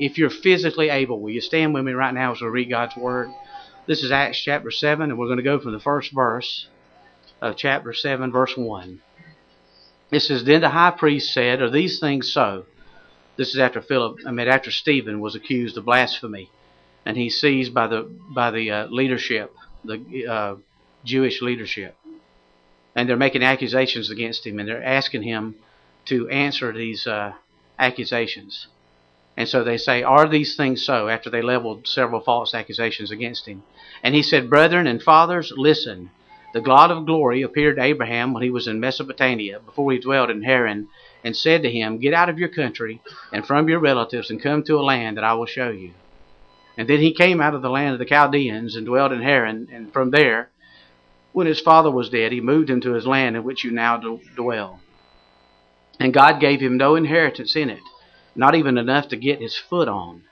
if you're physically able, will you stand with me right now as we read God's Word? This is Acts chapter 7, and we're going to go from the first verse of chapter 7, verse 1. It says, Then the high priest said, Are these things so? This is after Philip, I mean, after Stephen was accused of blasphemy, and he's seized by the by the uh, leadership, the uh, Jewish leadership, and they're making accusations against him, and they're asking him to answer these uh, accusations. And so they say, Are these things so? After they leveled several false accusations against him. And he said, Brethren and fathers, listen. The God of glory appeared to Abraham when he was in Mesopotamia, before he dwelt in Haran, and said to him, Get out of your country and from your relatives and come to a land that I will show you. And then he came out of the land of the Chaldeans and dwelt in Haran, and from there, when his father was dead, he moved him to his land in which you now dwell. And God gave him no inheritance in it, not even enough to get his foot on.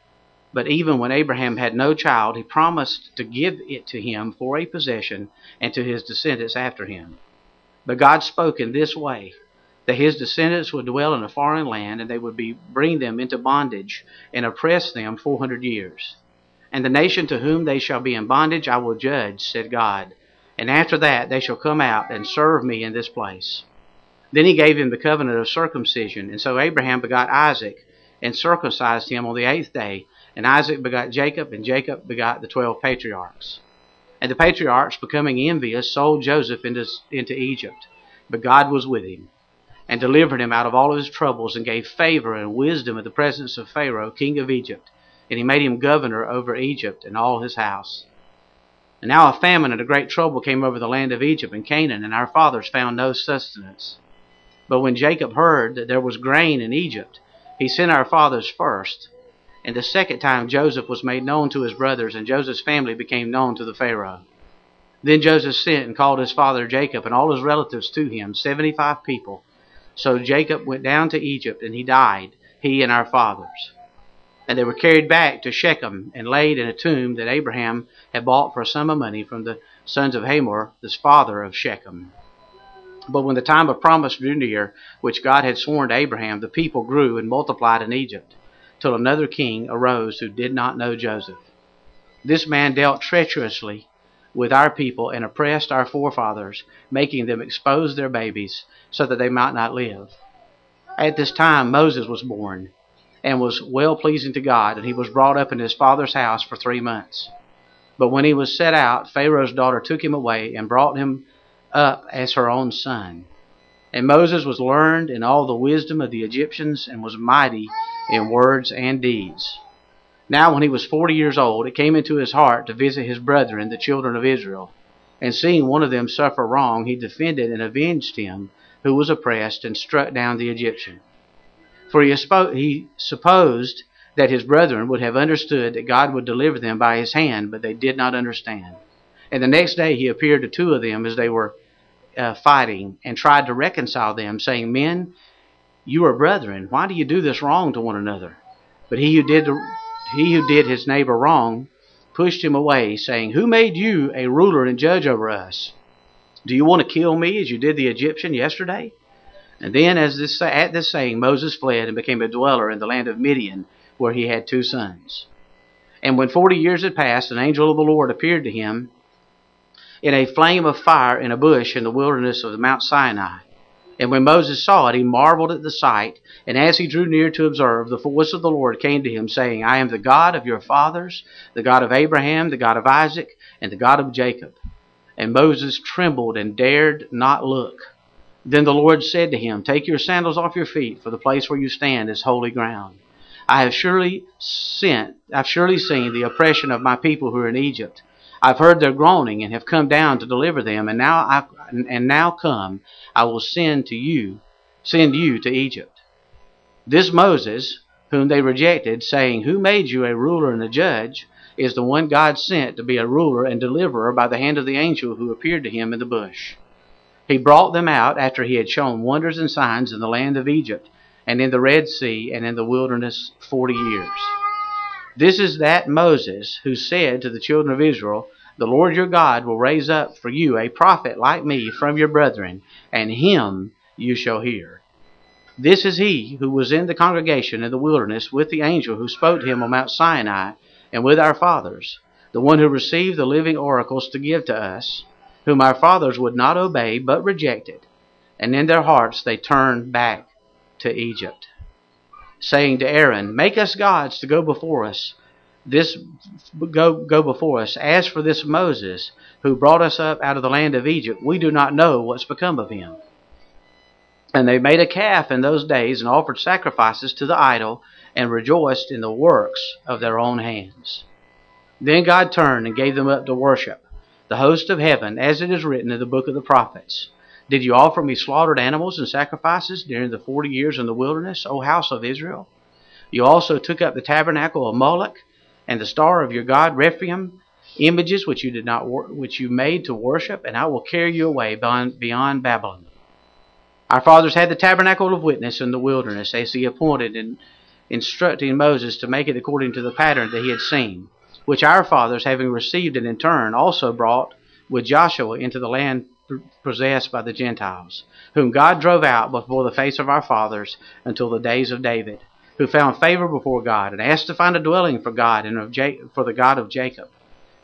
But even when Abraham had no child, he promised to give it to him for a possession and to his descendants after him. But God spoke in this way that his descendants would dwell in a foreign land, and they would be bring them into bondage and oppress them four hundred years. And the nation to whom they shall be in bondage I will judge, said God. And after that they shall come out and serve me in this place. Then he gave him the covenant of circumcision, and so Abraham begot Isaac, and circumcised him on the eighth day. And Isaac begot Jacob, and Jacob begot the twelve patriarchs. And the patriarchs, becoming envious, sold Joseph into, into Egypt. But God was with him and delivered him out of all of his troubles, and gave favor and wisdom in the presence of Pharaoh, king of Egypt. And he made him governor over Egypt and all his house. And now a famine and a great trouble came over the land of Egypt and Canaan, and our fathers found no sustenance. But when Jacob heard that there was grain in Egypt, he sent our fathers first. And the second time Joseph was made known to his brothers, and Joseph's family became known to the Pharaoh. Then Joseph sent and called his father Jacob and all his relatives to him, seventy five people so Jacob went down to Egypt, and he died, he and our fathers. And they were carried back to Shechem and laid in a tomb that Abraham had bought for a sum of money from the sons of Hamor, the father of Shechem. But when the time of promise drew near, which God had sworn to Abraham, the people grew and multiplied in Egypt, till another king arose who did not know Joseph. This man dealt treacherously with our people and oppressed our forefathers, making them expose their babies so that they might not live. At this time, Moses was born and was well pleasing to God, and he was brought up in his father's house for three months. But when he was set out, Pharaoh's daughter took him away and brought him up as her own son. And Moses was learned in all the wisdom of the Egyptians and was mighty in words and deeds. Now, when he was forty years old, it came into his heart to visit his brethren, the children of Israel. And seeing one of them suffer wrong, he defended and avenged him who was oppressed and struck down the Egyptian. For he, he supposed that his brethren would have understood that God would deliver them by his hand, but they did not understand. And the next day he appeared to two of them as they were uh, fighting and tried to reconcile them, saying, Men, you are brethren. Why do you do this wrong to one another? But he who did the he who did his neighbor wrong pushed him away, saying, Who made you a ruler and judge over us? Do you want to kill me as you did the Egyptian yesterday? And then, as this, at this saying, Moses fled and became a dweller in the land of Midian, where he had two sons. And when forty years had passed, an angel of the Lord appeared to him in a flame of fire in a bush in the wilderness of Mount Sinai. And when Moses saw it, he marveled at the sight. And as he drew near to observe, the voice of the Lord came to him, saying, I am the God of your fathers, the God of Abraham, the God of Isaac, and the God of Jacob. And Moses trembled and dared not look. Then the Lord said to him, Take your sandals off your feet, for the place where you stand is holy ground. I have surely sent, I've surely seen the oppression of my people who are in Egypt. I've heard their groaning and have come down to deliver them, and now I and now come, I will send to you, send you to Egypt. This Moses, whom they rejected, saying, Who made you a ruler and a judge? is the one God sent to be a ruler and deliverer by the hand of the angel who appeared to him in the bush. He brought them out after he had shown wonders and signs in the land of Egypt, and in the Red Sea, and in the wilderness forty years. This is that Moses who said to the children of Israel, the Lord your God will raise up for you a prophet like me from your brethren, and him you shall hear. This is he who was in the congregation in the wilderness with the angel who spoke to him on Mount Sinai and with our fathers, the one who received the living oracles to give to us, whom our fathers would not obey but rejected, and in their hearts they turned back to Egypt, saying to Aaron, Make us gods to go before us. This go go before us. As for this Moses, who brought us up out of the land of Egypt, we do not know what's become of him. And they made a calf in those days and offered sacrifices to the idol and rejoiced in the works of their own hands. Then God turned and gave them up to worship, the host of heaven, as it is written in the book of the prophets. Did you offer me slaughtered animals and sacrifices during the forty years in the wilderness, O house of Israel? You also took up the tabernacle of Moloch and the star of your god Rephaim, images which you did not which you made to worship, and I will carry you away beyond, beyond Babylon. Our fathers had the tabernacle of witness in the wilderness, as he appointed in instructing Moses to make it according to the pattern that he had seen, which our fathers, having received it in turn, also brought with Joshua into the land possessed by the Gentiles, whom God drove out before the face of our fathers until the days of David, who found favor before God and asked to find a dwelling for God and for the God of Jacob.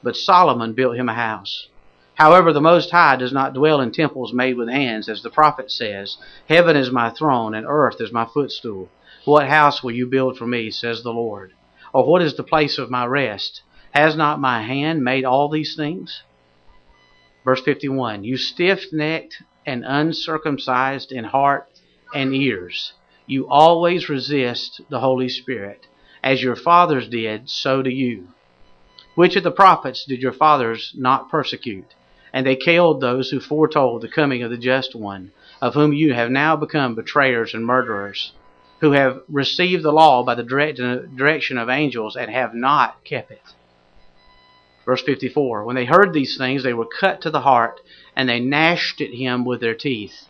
But Solomon built him a house. However, the Most High does not dwell in temples made with hands, as the prophet says, Heaven is my throne, and earth is my footstool. What house will you build for me, says the Lord? Or what is the place of my rest? Has not my hand made all these things? Verse 51 You stiff necked and uncircumcised in heart and ears, you always resist the Holy Spirit. As your fathers did, so do you. Which of the prophets did your fathers not persecute? And they killed those who foretold the coming of the just one, of whom you have now become betrayers and murderers, who have received the law by the direction of angels and have not kept it. Verse 54 When they heard these things, they were cut to the heart, and they gnashed at him with their teeth.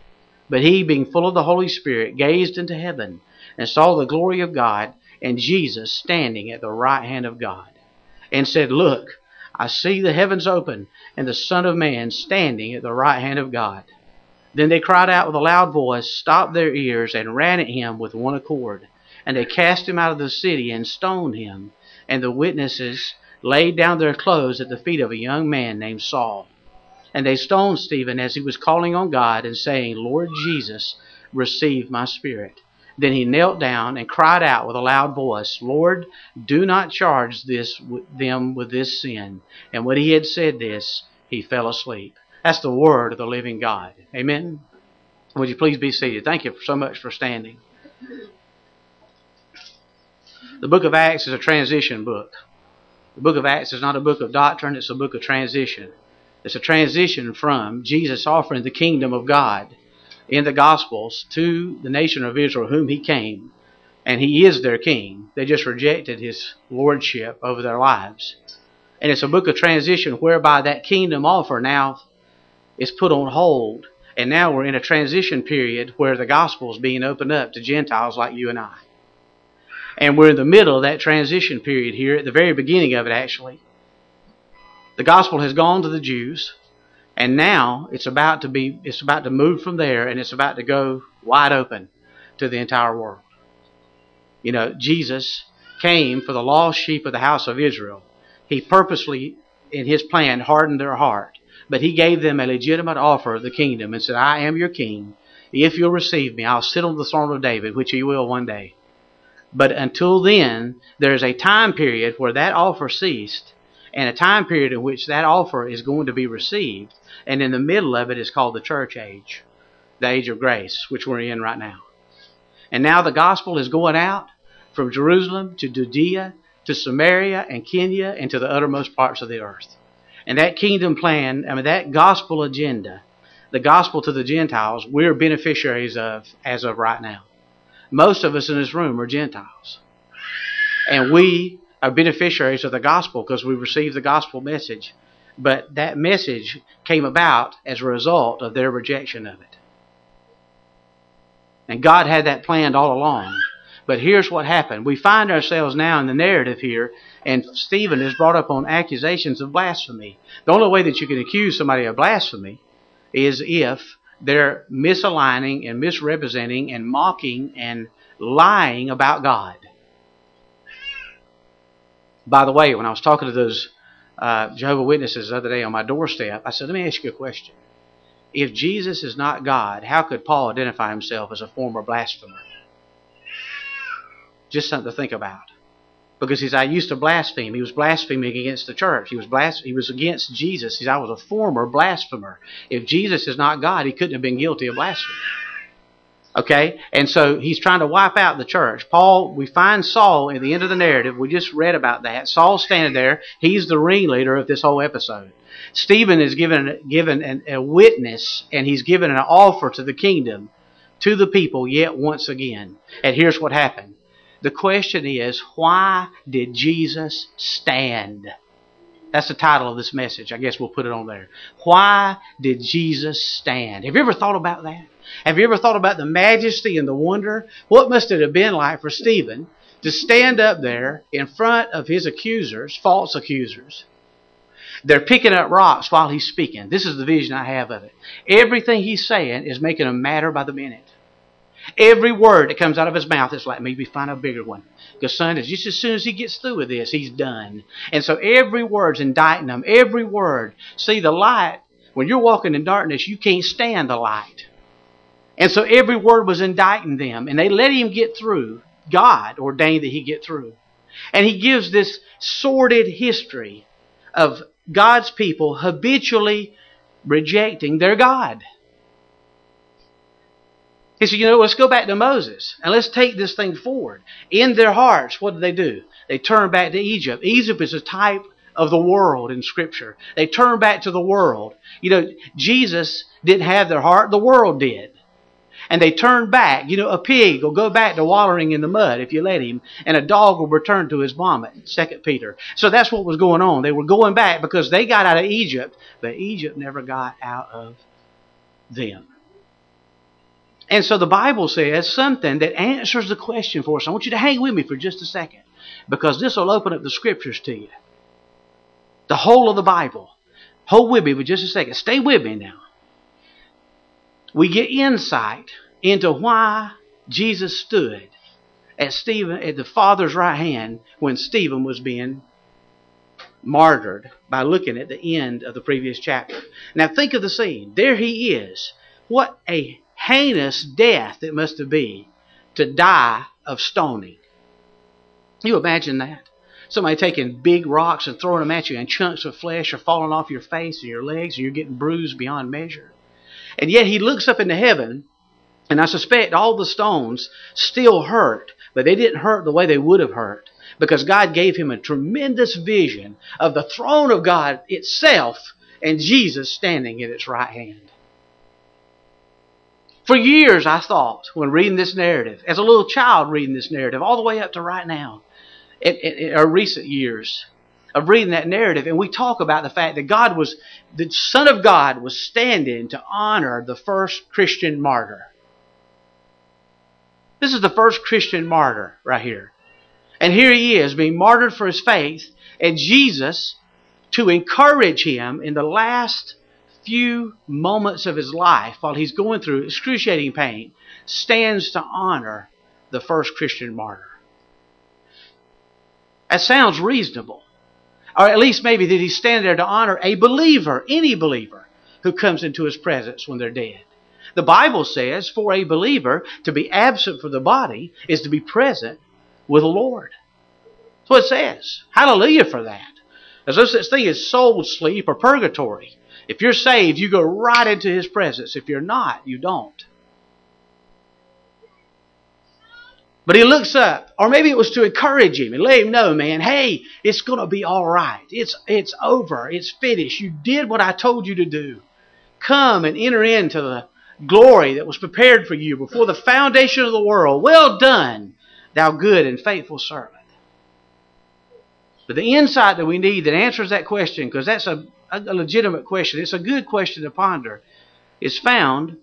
But he, being full of the Holy Spirit, gazed into heaven and saw the glory of God and Jesus standing at the right hand of God, and said, Look, I see the heavens open, and the Son of Man standing at the right hand of God. Then they cried out with a loud voice, stopped their ears, and ran at him with one accord. And they cast him out of the city and stoned him. And the witnesses laid down their clothes at the feet of a young man named Saul. And they stoned Stephen as he was calling on God and saying, Lord Jesus, receive my spirit. Then he knelt down and cried out with a loud voice, Lord, do not charge this them with this sin. And when he had said this, he fell asleep. That's the word of the living God. Amen. Would you please be seated? Thank you so much for standing. The book of Acts is a transition book. The book of Acts is not a book of doctrine, it's a book of transition. It's a transition from Jesus offering the kingdom of God in the Gospels to the nation of Israel, whom he came, and he is their king. They just rejected his lordship over their lives. And it's a book of transition whereby that kingdom offer now is put on hold. And now we're in a transition period where the gospel is being opened up to Gentiles like you and I. And we're in the middle of that transition period here, at the very beginning of it, actually. The gospel has gone to the Jews. And now it's about to be it's about to move from there and it's about to go wide open to the entire world. You know, Jesus came for the lost sheep of the house of Israel. He purposely in his plan hardened their heart, but he gave them a legitimate offer of the kingdom and said, "I am your king. If you'll receive me, I'll sit on the throne of David, which he will one day." But until then, there's a time period where that offer ceased and a time period in which that offer is going to be received. And in the middle of it is called the church age, the age of grace, which we're in right now. And now the gospel is going out from Jerusalem to Judea to Samaria and Kenya and to the uttermost parts of the earth. And that kingdom plan, I mean, that gospel agenda, the gospel to the Gentiles, we're beneficiaries of as of right now. Most of us in this room are Gentiles. And we are beneficiaries of the gospel because we received the gospel message. But that message came about as a result of their rejection of it. And God had that planned all along. But here's what happened. We find ourselves now in the narrative here, and Stephen is brought up on accusations of blasphemy. The only way that you can accuse somebody of blasphemy is if they're misaligning and misrepresenting and mocking and lying about God. By the way, when I was talking to those uh, Jehovah Witnesses the other day on my doorstep, I said, "Let me ask you a question. If Jesus is not God, how could Paul identify himself as a former blasphemer?" Just something to think about. Because he I used to blaspheme. He was blaspheming against the church. He was blas- he was against Jesus. He said, I was a former blasphemer. If Jesus is not God, he couldn't have been guilty of blasphemy. Okay? And so he's trying to wipe out the church. Paul, we find Saul at the end of the narrative. We just read about that. Saul's standing there. He's the ringleader of this whole episode. Stephen is given, given an, a witness and he's given an offer to the kingdom, to the people yet once again. And here's what happened. The question is, why did Jesus stand? That's the title of this message. I guess we'll put it on there. Why did Jesus stand? Have you ever thought about that? Have you ever thought about the majesty and the wonder? What must it have been like for Stephen to stand up there in front of his accusers, false accusers? They're picking up rocks while he's speaking. This is the vision I have of it. Everything he's saying is making them matter by the minute. Every word that comes out of his mouth is like, maybe find a bigger one. Because son is just as soon as he gets through with this, he's done. And so every word's indicting them. Every word. See, the light, when you're walking in darkness, you can't stand the light. And so every word was indicting them, and they let him get through. God ordained that he get through. And he gives this sordid history of God's people habitually rejecting their God. He said, you know, let's go back to Moses and let's take this thing forward. In their hearts, what did they do? They turned back to Egypt. Egypt is a type of the world in Scripture. They turned back to the world. You know, Jesus didn't have their heart, the world did. And they turned back. You know, a pig will go back to wallowing in the mud if you let him, and a dog will return to his vomit. Second Peter. So that's what was going on. They were going back because they got out of Egypt, but Egypt never got out of them. And so the Bible says something that answers the question for us. I want you to hang with me for just a second because this will open up the scriptures to you. The whole of the Bible. Hold with me for just a second. Stay with me now. We get insight into why Jesus stood at Stephen at the Father's right hand when Stephen was being martyred by looking at the end of the previous chapter. Now think of the scene. There he is. What a heinous death it must have been to die of stoning. You imagine that? Somebody taking big rocks and throwing them at you, and chunks of flesh are falling off your face and your legs, and you're getting bruised beyond measure. And yet he looks up into heaven, and I suspect all the stones still hurt, but they didn't hurt the way they would have hurt because God gave him a tremendous vision of the throne of God itself and Jesus standing at its right hand. For years, I thought, when reading this narrative, as a little child reading this narrative, all the way up to right now, in, in, in recent years of reading that narrative, and we talk about the fact that God was, the Son of God was standing to honor the first Christian martyr. This is the first Christian martyr right here. And here he is being martyred for his faith, and Jesus, to encourage him in the last few moments of his life while he's going through excruciating pain stands to honor the first Christian martyr. That sounds reasonable. Or at least maybe that he's standing there to honor a believer, any believer, who comes into his presence when they're dead. The Bible says for a believer to be absent from the body is to be present with the Lord. That's what it says. Hallelujah for that. There's no such thing as soul sleep or purgatory. If you're saved, you go right into His presence. If you're not, you don't. But he looks up, or maybe it was to encourage him and let him know, man, hey, it's going to be all right. It's, it's over. It's finished. You did what I told you to do. Come and enter into the glory that was prepared for you before the foundation of the world. Well done, thou good and faithful servant. But the insight that we need that answers that question, because that's a a legitimate question. It's a good question to ponder. is found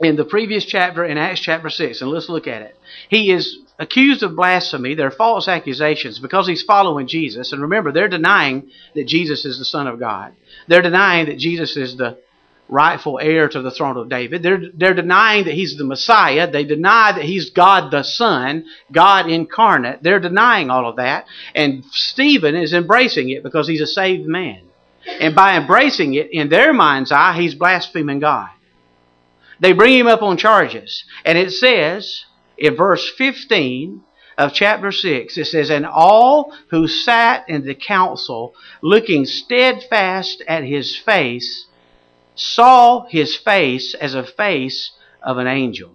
in the previous chapter in Acts chapter 6. And let's look at it. He is accused of blasphemy. They're false accusations because he's following Jesus. And remember, they're denying that Jesus is the Son of God. They're denying that Jesus is the rightful heir to the throne of David. They're, they're denying that he's the Messiah. They deny that he's God the Son, God incarnate. They're denying all of that. And Stephen is embracing it because he's a saved man. And by embracing it, in their mind's eye, he's blaspheming God. They bring him up on charges. And it says in verse 15 of chapter 6, it says, And all who sat in the council, looking steadfast at his face, saw his face as a face of an angel.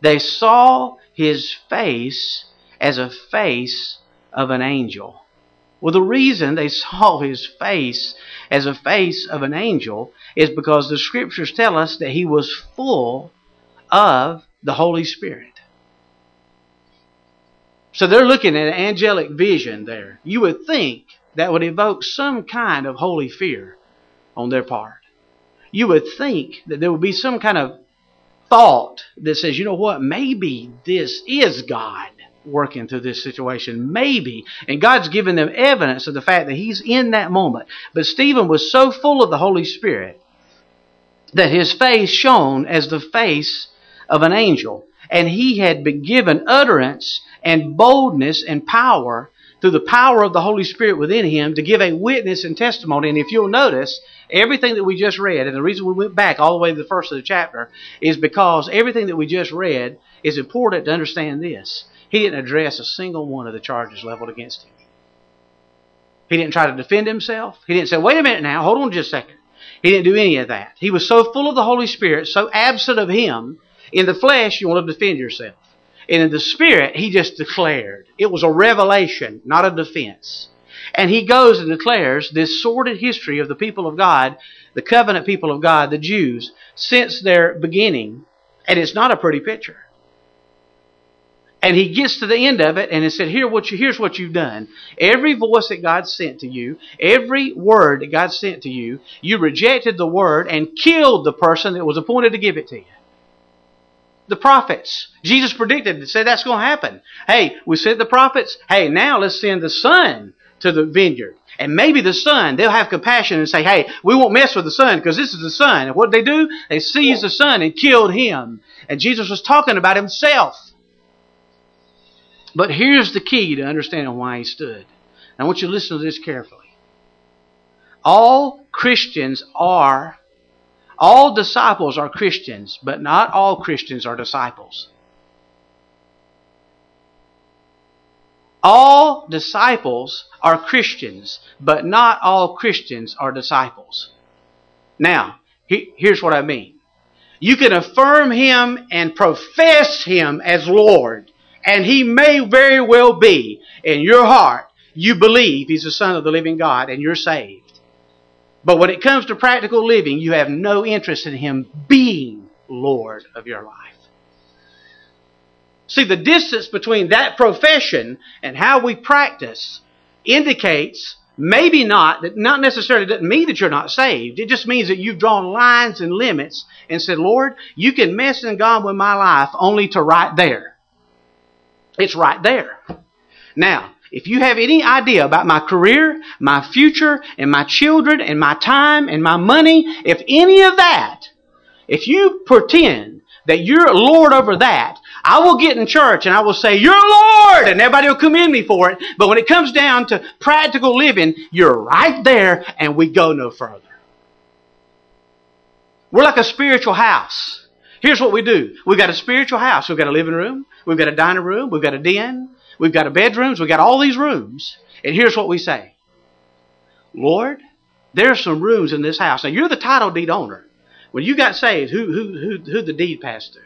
They saw his face as a face of an angel. Well, the reason they saw his face as a face of an angel is because the scriptures tell us that he was full of the Holy Spirit. So they're looking at an angelic vision there. You would think that would evoke some kind of holy fear on their part. You would think that there would be some kind of thought that says, you know what, maybe this is God working through this situation. Maybe. And God's given them evidence of the fact that He's in that moment. But Stephen was so full of the Holy Spirit that his face shone as the face of an angel. And he had been given utterance and boldness and power through the power of the Holy Spirit within him to give a witness and testimony. And if you'll notice, everything that we just read, and the reason we went back all the way to the first of the chapter, is because everything that we just read is important to understand this. He didn't address a single one of the charges leveled against him. He didn't try to defend himself. He didn't say, wait a minute now, hold on just a second. He didn't do any of that. He was so full of the Holy Spirit, so absent of Him. In the flesh, you want to defend yourself. And in the Spirit, He just declared. It was a revelation, not a defense. And He goes and declares this sordid history of the people of God, the covenant people of God, the Jews, since their beginning. And it's not a pretty picture. And he gets to the end of it and he said, Here what you, here's what you've done. Every voice that God sent to you, every word that God sent to you, you rejected the word and killed the person that was appointed to give it to you. The prophets. Jesus predicted and said that's going to happen. Hey, we sent the prophets. Hey, now let's send the son to the vineyard. And maybe the son, they'll have compassion and say, hey, we won't mess with the son because this is the son. And what did they do? They seized the son and killed him. And Jesus was talking about himself. But here's the key to understanding why he stood. I want you to listen to this carefully. All Christians are, all disciples are Christians, but not all Christians are disciples. All disciples are Christians, but not all Christians are disciples. Now, here's what I mean. You can affirm Him and profess Him as Lord, and he may very well be in your heart, you believe he's the Son of the living God and you're saved. But when it comes to practical living, you have no interest in him being Lord of your life. See, the distance between that profession and how we practice indicates maybe not, that not necessarily doesn't mean that you're not saved. It just means that you've drawn lines and limits and said, Lord, you can mess in God with my life only to right there. It's right there. Now, if you have any idea about my career, my future, and my children, and my time, and my money, if any of that, if you pretend that you're Lord over that, I will get in church and I will say, You're Lord! And everybody will commend me for it. But when it comes down to practical living, you're right there and we go no further. We're like a spiritual house. Here's what we do. We've got a spiritual house. We've got a living room. We've got a dining room. We've got a den. We've got a bedrooms. We've got all these rooms. And here's what we say. Lord, there's some rooms in this house. Now you're the title deed owner. When you got saved, who, who, who, who the deed passed through?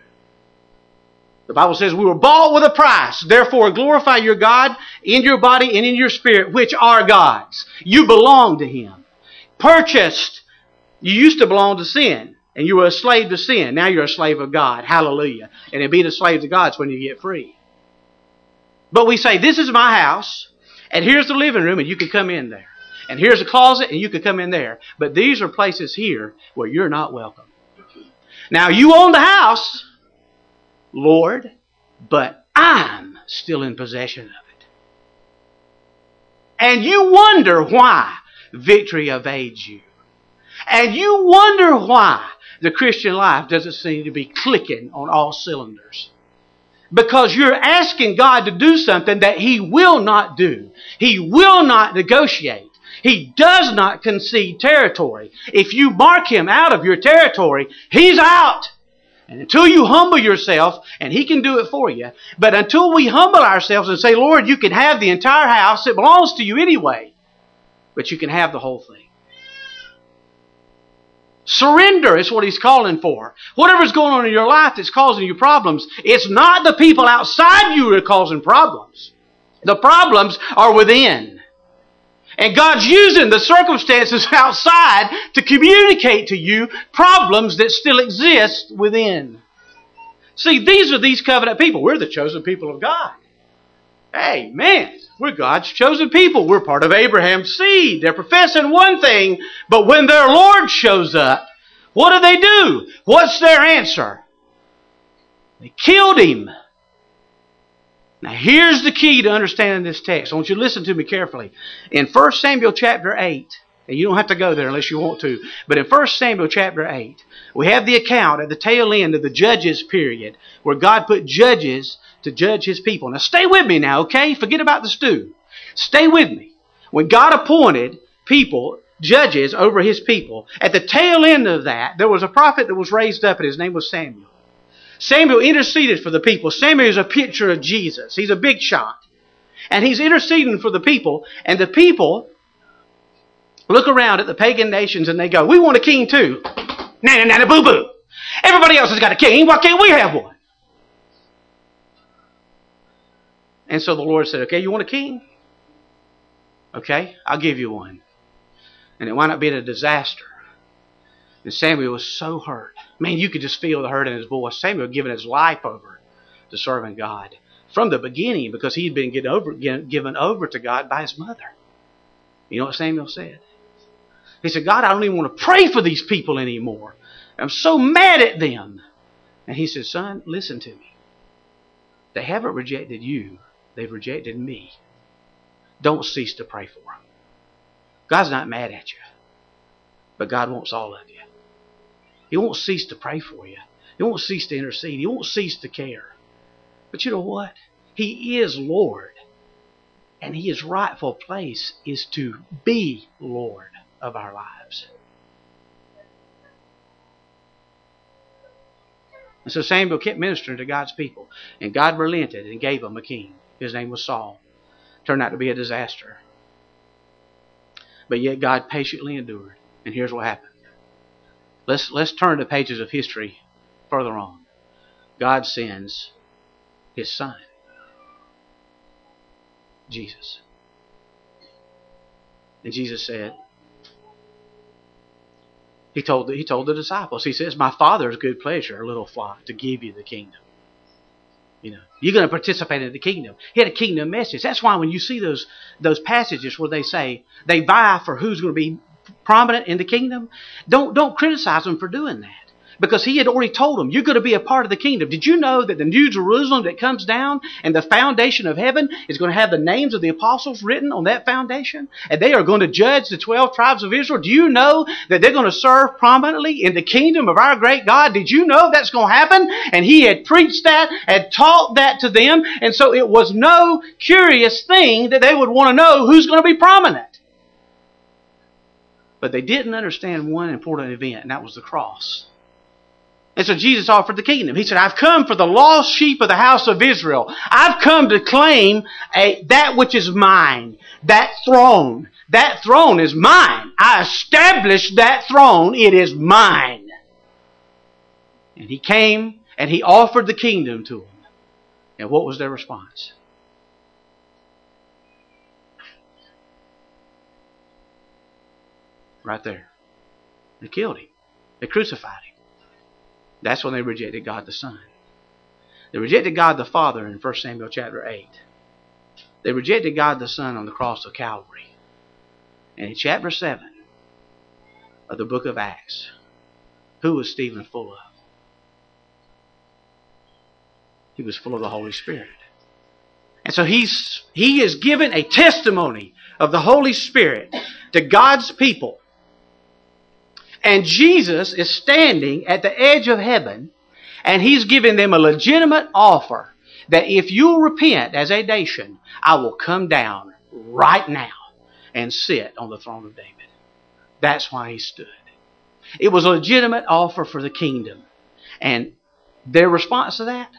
The Bible says we were bought with a price. Therefore glorify your God in your body and in your spirit, which are God's. You belong to Him. Purchased. You used to belong to sin. And you were a slave to sin. Now you're a slave of God. Hallelujah. And to be the slave of God is when you get free. But we say, this is my house, and here's the living room, and you can come in there. And here's a closet, and you can come in there. But these are places here where you're not welcome. Now you own the house, Lord, but I'm still in possession of it. And you wonder why victory evades you. And you wonder why the Christian life doesn't seem to be clicking on all cylinders. Because you're asking God to do something that He will not do. He will not negotiate. He does not concede territory. If you mark Him out of your territory, He's out. And until you humble yourself, and He can do it for you, but until we humble ourselves and say, Lord, you can have the entire house, it belongs to you anyway, but you can have the whole thing. Surrender is what he's calling for. Whatever's going on in your life that's causing you problems, it's not the people outside you that are causing problems. The problems are within. And God's using the circumstances outside to communicate to you problems that still exist within. See, these are these covenant people. We're the chosen people of God. Man, we're God's chosen people. We're part of Abraham's seed. They're professing one thing, but when their Lord shows up, what do they do? What's their answer? They killed him. Now here's the key to understanding this text. I want you to listen to me carefully. In 1 Samuel chapter 8, and you don't have to go there unless you want to, but in 1 Samuel chapter 8, we have the account at the tail end of the judges period where God put judges to judge his people. Now stay with me now, okay? Forget about the stew. Stay with me. When God appointed people, judges over his people, at the tail end of that, there was a prophet that was raised up and his name was Samuel. Samuel interceded for the people. Samuel is a picture of Jesus. He's a big shot. And he's interceding for the people, and the people look around at the pagan nations and they go, We want a king too. Nana, nana, boo boo. Everybody else has got a king. Why can't we have one? And so the Lord said, Okay, you want a king? Okay, I'll give you one. And it wound up being a disaster. And Samuel was so hurt. Man, you could just feel the hurt in his voice. Samuel given his life over to serving God from the beginning because he had been over, given over to God by his mother. You know what Samuel said? He said, God, I don't even want to pray for these people anymore. I'm so mad at them. And he said, Son, listen to me. They haven't rejected you, they've rejected me. Don't cease to pray for them. God's not mad at you, but God wants all of you. He won't cease to pray for you. He won't cease to intercede. He won't cease to care. But you know what? He is Lord. And His rightful place is to be Lord of our lives. And so Samuel kept ministering to God's people. And God relented and gave him a king. His name was Saul. Turned out to be a disaster. But yet God patiently endured. And here's what happened. Let's, let's turn to pages of history further on. God sends His Son, Jesus. And Jesus said, he told, he told the disciples, He says, My Father's good pleasure, little flock, to give you the kingdom. You know, you're going to participate in the kingdom. He had a kingdom message. That's why when you see those those passages where they say they vie for who's going to be prominent in the kingdom, don't don't criticize them for doing that. Because he had already told them, you're going to be a part of the kingdom. Did you know that the New Jerusalem that comes down and the foundation of heaven is going to have the names of the apostles written on that foundation? And they are going to judge the 12 tribes of Israel. Do you know that they're going to serve prominently in the kingdom of our great God? Did you know that's going to happen? And he had preached that, had taught that to them. And so it was no curious thing that they would want to know who's going to be prominent. But they didn't understand one important event, and that was the cross. And so Jesus offered the kingdom. He said, I've come for the lost sheep of the house of Israel. I've come to claim a, that which is mine, that throne. That throne is mine. I established that throne. It is mine. And he came and he offered the kingdom to them. And what was their response? Right there. They killed him. They crucified him. That's when they rejected God the Son. They rejected God the Father in 1 Samuel chapter 8. They rejected God the Son on the cross of Calvary. And in chapter 7 of the book of Acts, who was Stephen full of? He was full of the Holy Spirit. And so he's, he is given a testimony of the Holy Spirit to God's people. And Jesus is standing at the edge of heaven and he's giving them a legitimate offer that if you'll repent as a nation, I will come down right now and sit on the throne of David. That's why he stood. It was a legitimate offer for the kingdom. And their response to that?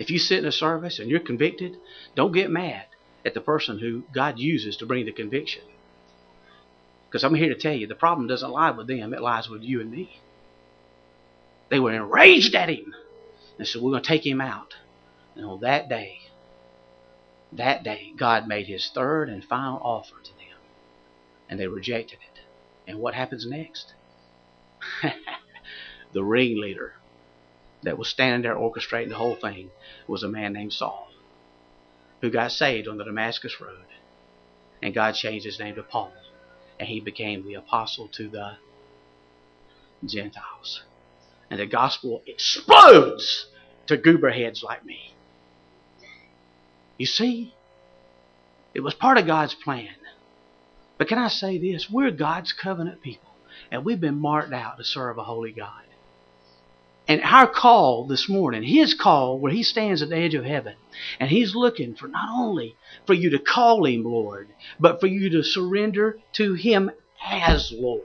If you sit in a service and you're convicted, don't get mad at the person who God uses to bring the conviction. Because I'm here to tell you, the problem doesn't lie with them, it lies with you and me. They were enraged at him. And said, We're going to take him out. And on that day, that day, God made his third and final offer to them. And they rejected it. And what happens next? the ringleader that was standing there orchestrating the whole thing was a man named Saul who got saved on the Damascus Road. And God changed his name to Paul. And he became the apostle to the Gentiles. And the gospel explodes to goober heads like me. You see, it was part of God's plan. But can I say this? We're God's covenant people, and we've been marked out to serve a holy God. And our call this morning, His call, where He stands at the edge of heaven, and He's looking for not only for you to call Him Lord, but for you to surrender to Him as Lord.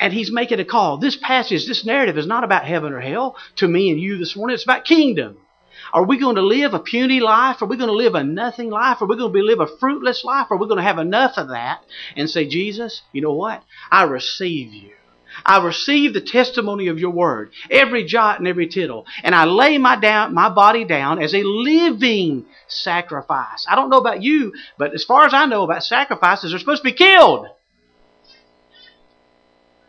And He's making a call. This passage, this narrative is not about heaven or hell to me and you this morning. It's about kingdom. Are we going to live a puny life? Are we going to live a nothing life? Are we going to live a fruitless life? Are we going to have enough of that and say, Jesus, you know what? I receive you. I receive the testimony of your word, every jot and every tittle, and I lay my down my body down as a living sacrifice. I don't know about you, but as far as I know about sacrifices, they're supposed to be killed.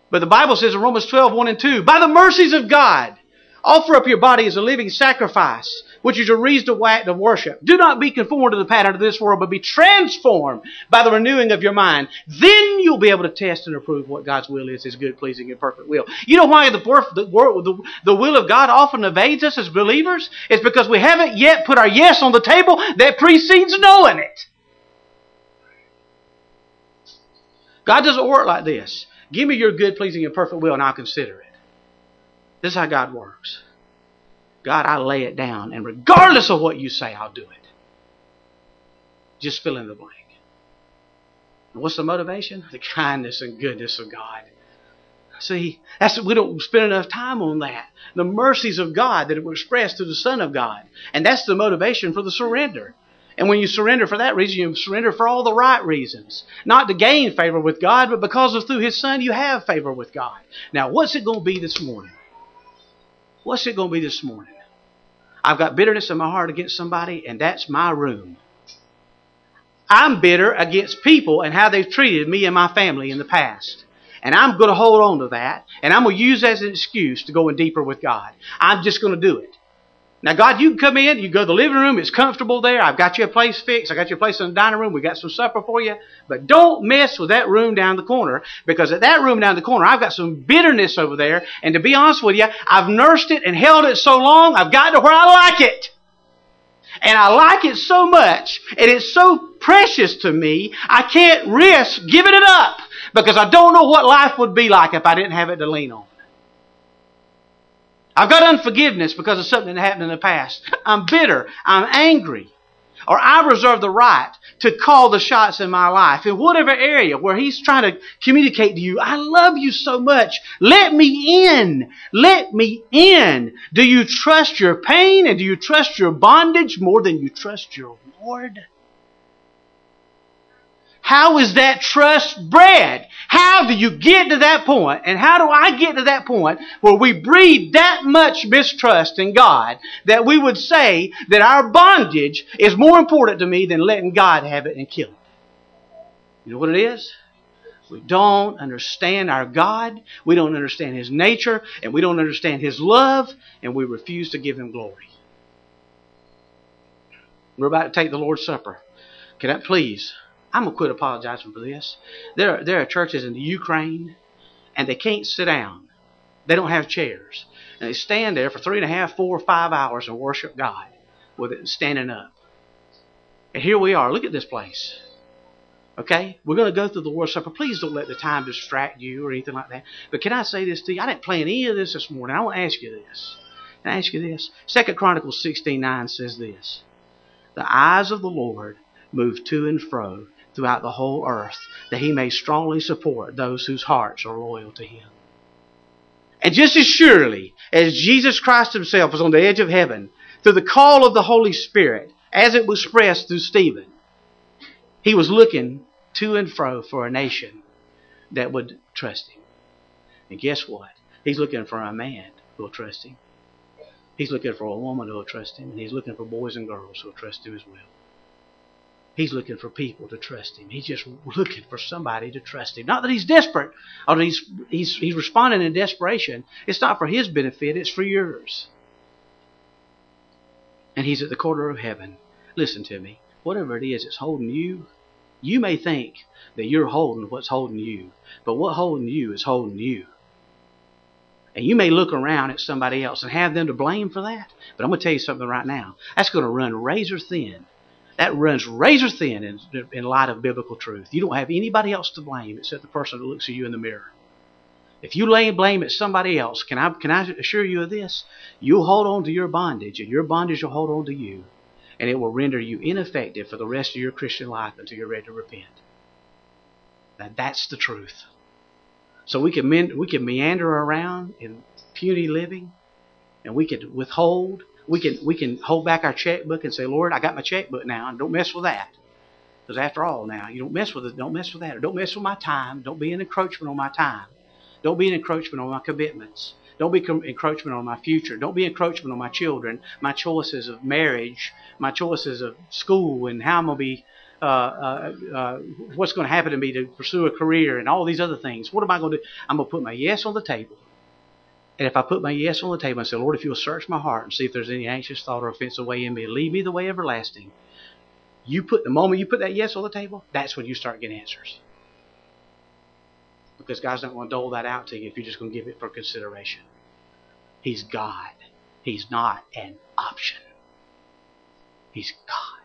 But the Bible says in Romans 12, 1 and 2, by the mercies of God, offer up your body as a living sacrifice, which is your reasonable act of worship. Do not be conformed to the pattern of this world, but be transformed by the renewing of your mind. Then you'll be able to test and approve what God's will is, His good, pleasing, and perfect will. You know why the, the, the will of God often evades us as believers? It's because we haven't yet put our yes on the table that precedes knowing it. God doesn't work like this. Give me your good, pleasing, and perfect will, and I'll consider it. This is how God works. God, I lay it down, and regardless of what you say, I'll do it. Just fill in the blank. And what's the motivation? The kindness and goodness of God. See, that's we don't spend enough time on that. The mercies of God that were expressed through the Son of God, and that's the motivation for the surrender. And when you surrender for that reason, you surrender for all the right reasons. Not to gain favor with God, but because of through His Son, you have favor with God. Now, what's it going to be this morning? What's it going to be this morning? I've got bitterness in my heart against somebody, and that's my room. I'm bitter against people and how they've treated me and my family in the past. And I'm going to hold on to that, and I'm going to use that as an excuse to go in deeper with God. I'm just going to do it. Now, God, you can come in, you go to the living room, it's comfortable there. I've got you a place fixed. I got you a place in the dining room. We got some supper for you. But don't mess with that room down the corner because at that room down the corner, I've got some bitterness over there. And to be honest with you, I've nursed it and held it so long, I've gotten to where I like it. And I like it so much, and it's so precious to me, I can't risk giving it up because I don't know what life would be like if I didn't have it to lean on. I've got unforgiveness because of something that happened in the past. I'm bitter. I'm angry. Or I reserve the right to call the shots in my life in whatever area where He's trying to communicate to you, I love you so much. Let me in. Let me in. Do you trust your pain and do you trust your bondage more than you trust your Lord? How is that trust bred? How do you get to that point? And how do I get to that point where we breed that much mistrust in God that we would say that our bondage is more important to me than letting God have it and kill it? You know what it is? We don't understand our God. We don't understand His nature. And we don't understand His love. And we refuse to give Him glory. We're about to take the Lord's Supper. Can I please I'm gonna quit apologizing for this. There, there are churches in the Ukraine, and they can't sit down. They don't have chairs, and they stand there for three and a half, four, five hours and worship God. with it standing up. And here we are. Look at this place. Okay? We're going to go through the Lord's Supper. Please don't let the time distract you or anything like that. But can I say this to you? I didn't plan any of this this morning. I want to ask you this. Can I ask you this? Second Chronicles 16.9 says this. The eyes of the Lord move to and fro throughout the whole earth, that he may strongly support those whose hearts are loyal to him. And just as surely as Jesus Christ himself was on the edge of heaven, through the call of the Holy Spirit, as it was expressed through Stephen, he was looking to and fro for a nation that would trust him. And guess what? He's looking for a man who will trust him. He's looking for a woman who will trust him, and he's looking for boys and girls who will trust him as well. He's looking for people to trust him. He's just looking for somebody to trust him. Not that he's desperate or that he's, he's, he's responding in desperation. It's not for his benefit, it's for yours. And he's at the corner of heaven. Listen to me. Whatever it is that's holding you, you may think that you're holding what's holding you, but what holding you is holding you. And you may look around at somebody else and have them to blame for that. But I'm going to tell you something right now. That's going to run razor thin that runs razor thin in, in light of biblical truth. You don't have anybody else to blame except the person that looks at you in the mirror. If you lay blame at somebody else, can I can I assure you of this? You'll hold on to your bondage, and your bondage will hold on to you, and it will render you ineffective for the rest of your Christian life until you're ready to repent. Now that's the truth. So we can we can meander around in puny living, and we can withhold we can we can hold back our checkbook and say, Lord, I got my checkbook now, and don't mess with that. Because after all, now you don't mess with it. Don't mess with that. Or don't mess with my time. Don't be an encroachment on my time. Don't be an encroachment on my commitments. Don't be encroachment on my future. Don't be encroachment on my children, my choices of marriage, my choices of school, and how I'm to be, uh, uh, uh, what's going to happen to me to pursue a career, and all these other things. What am I going to do? I'm going to put my yes on the table. And if I put my yes on the table and say, Lord, if you'll search my heart and see if there's any anxious thought or offensive way in me, lead me the way everlasting. You put the moment you put that yes on the table, that's when you start getting answers. Because God's not going to dole that out to you if you're just going to give it for consideration. He's God. He's not an option. He's God.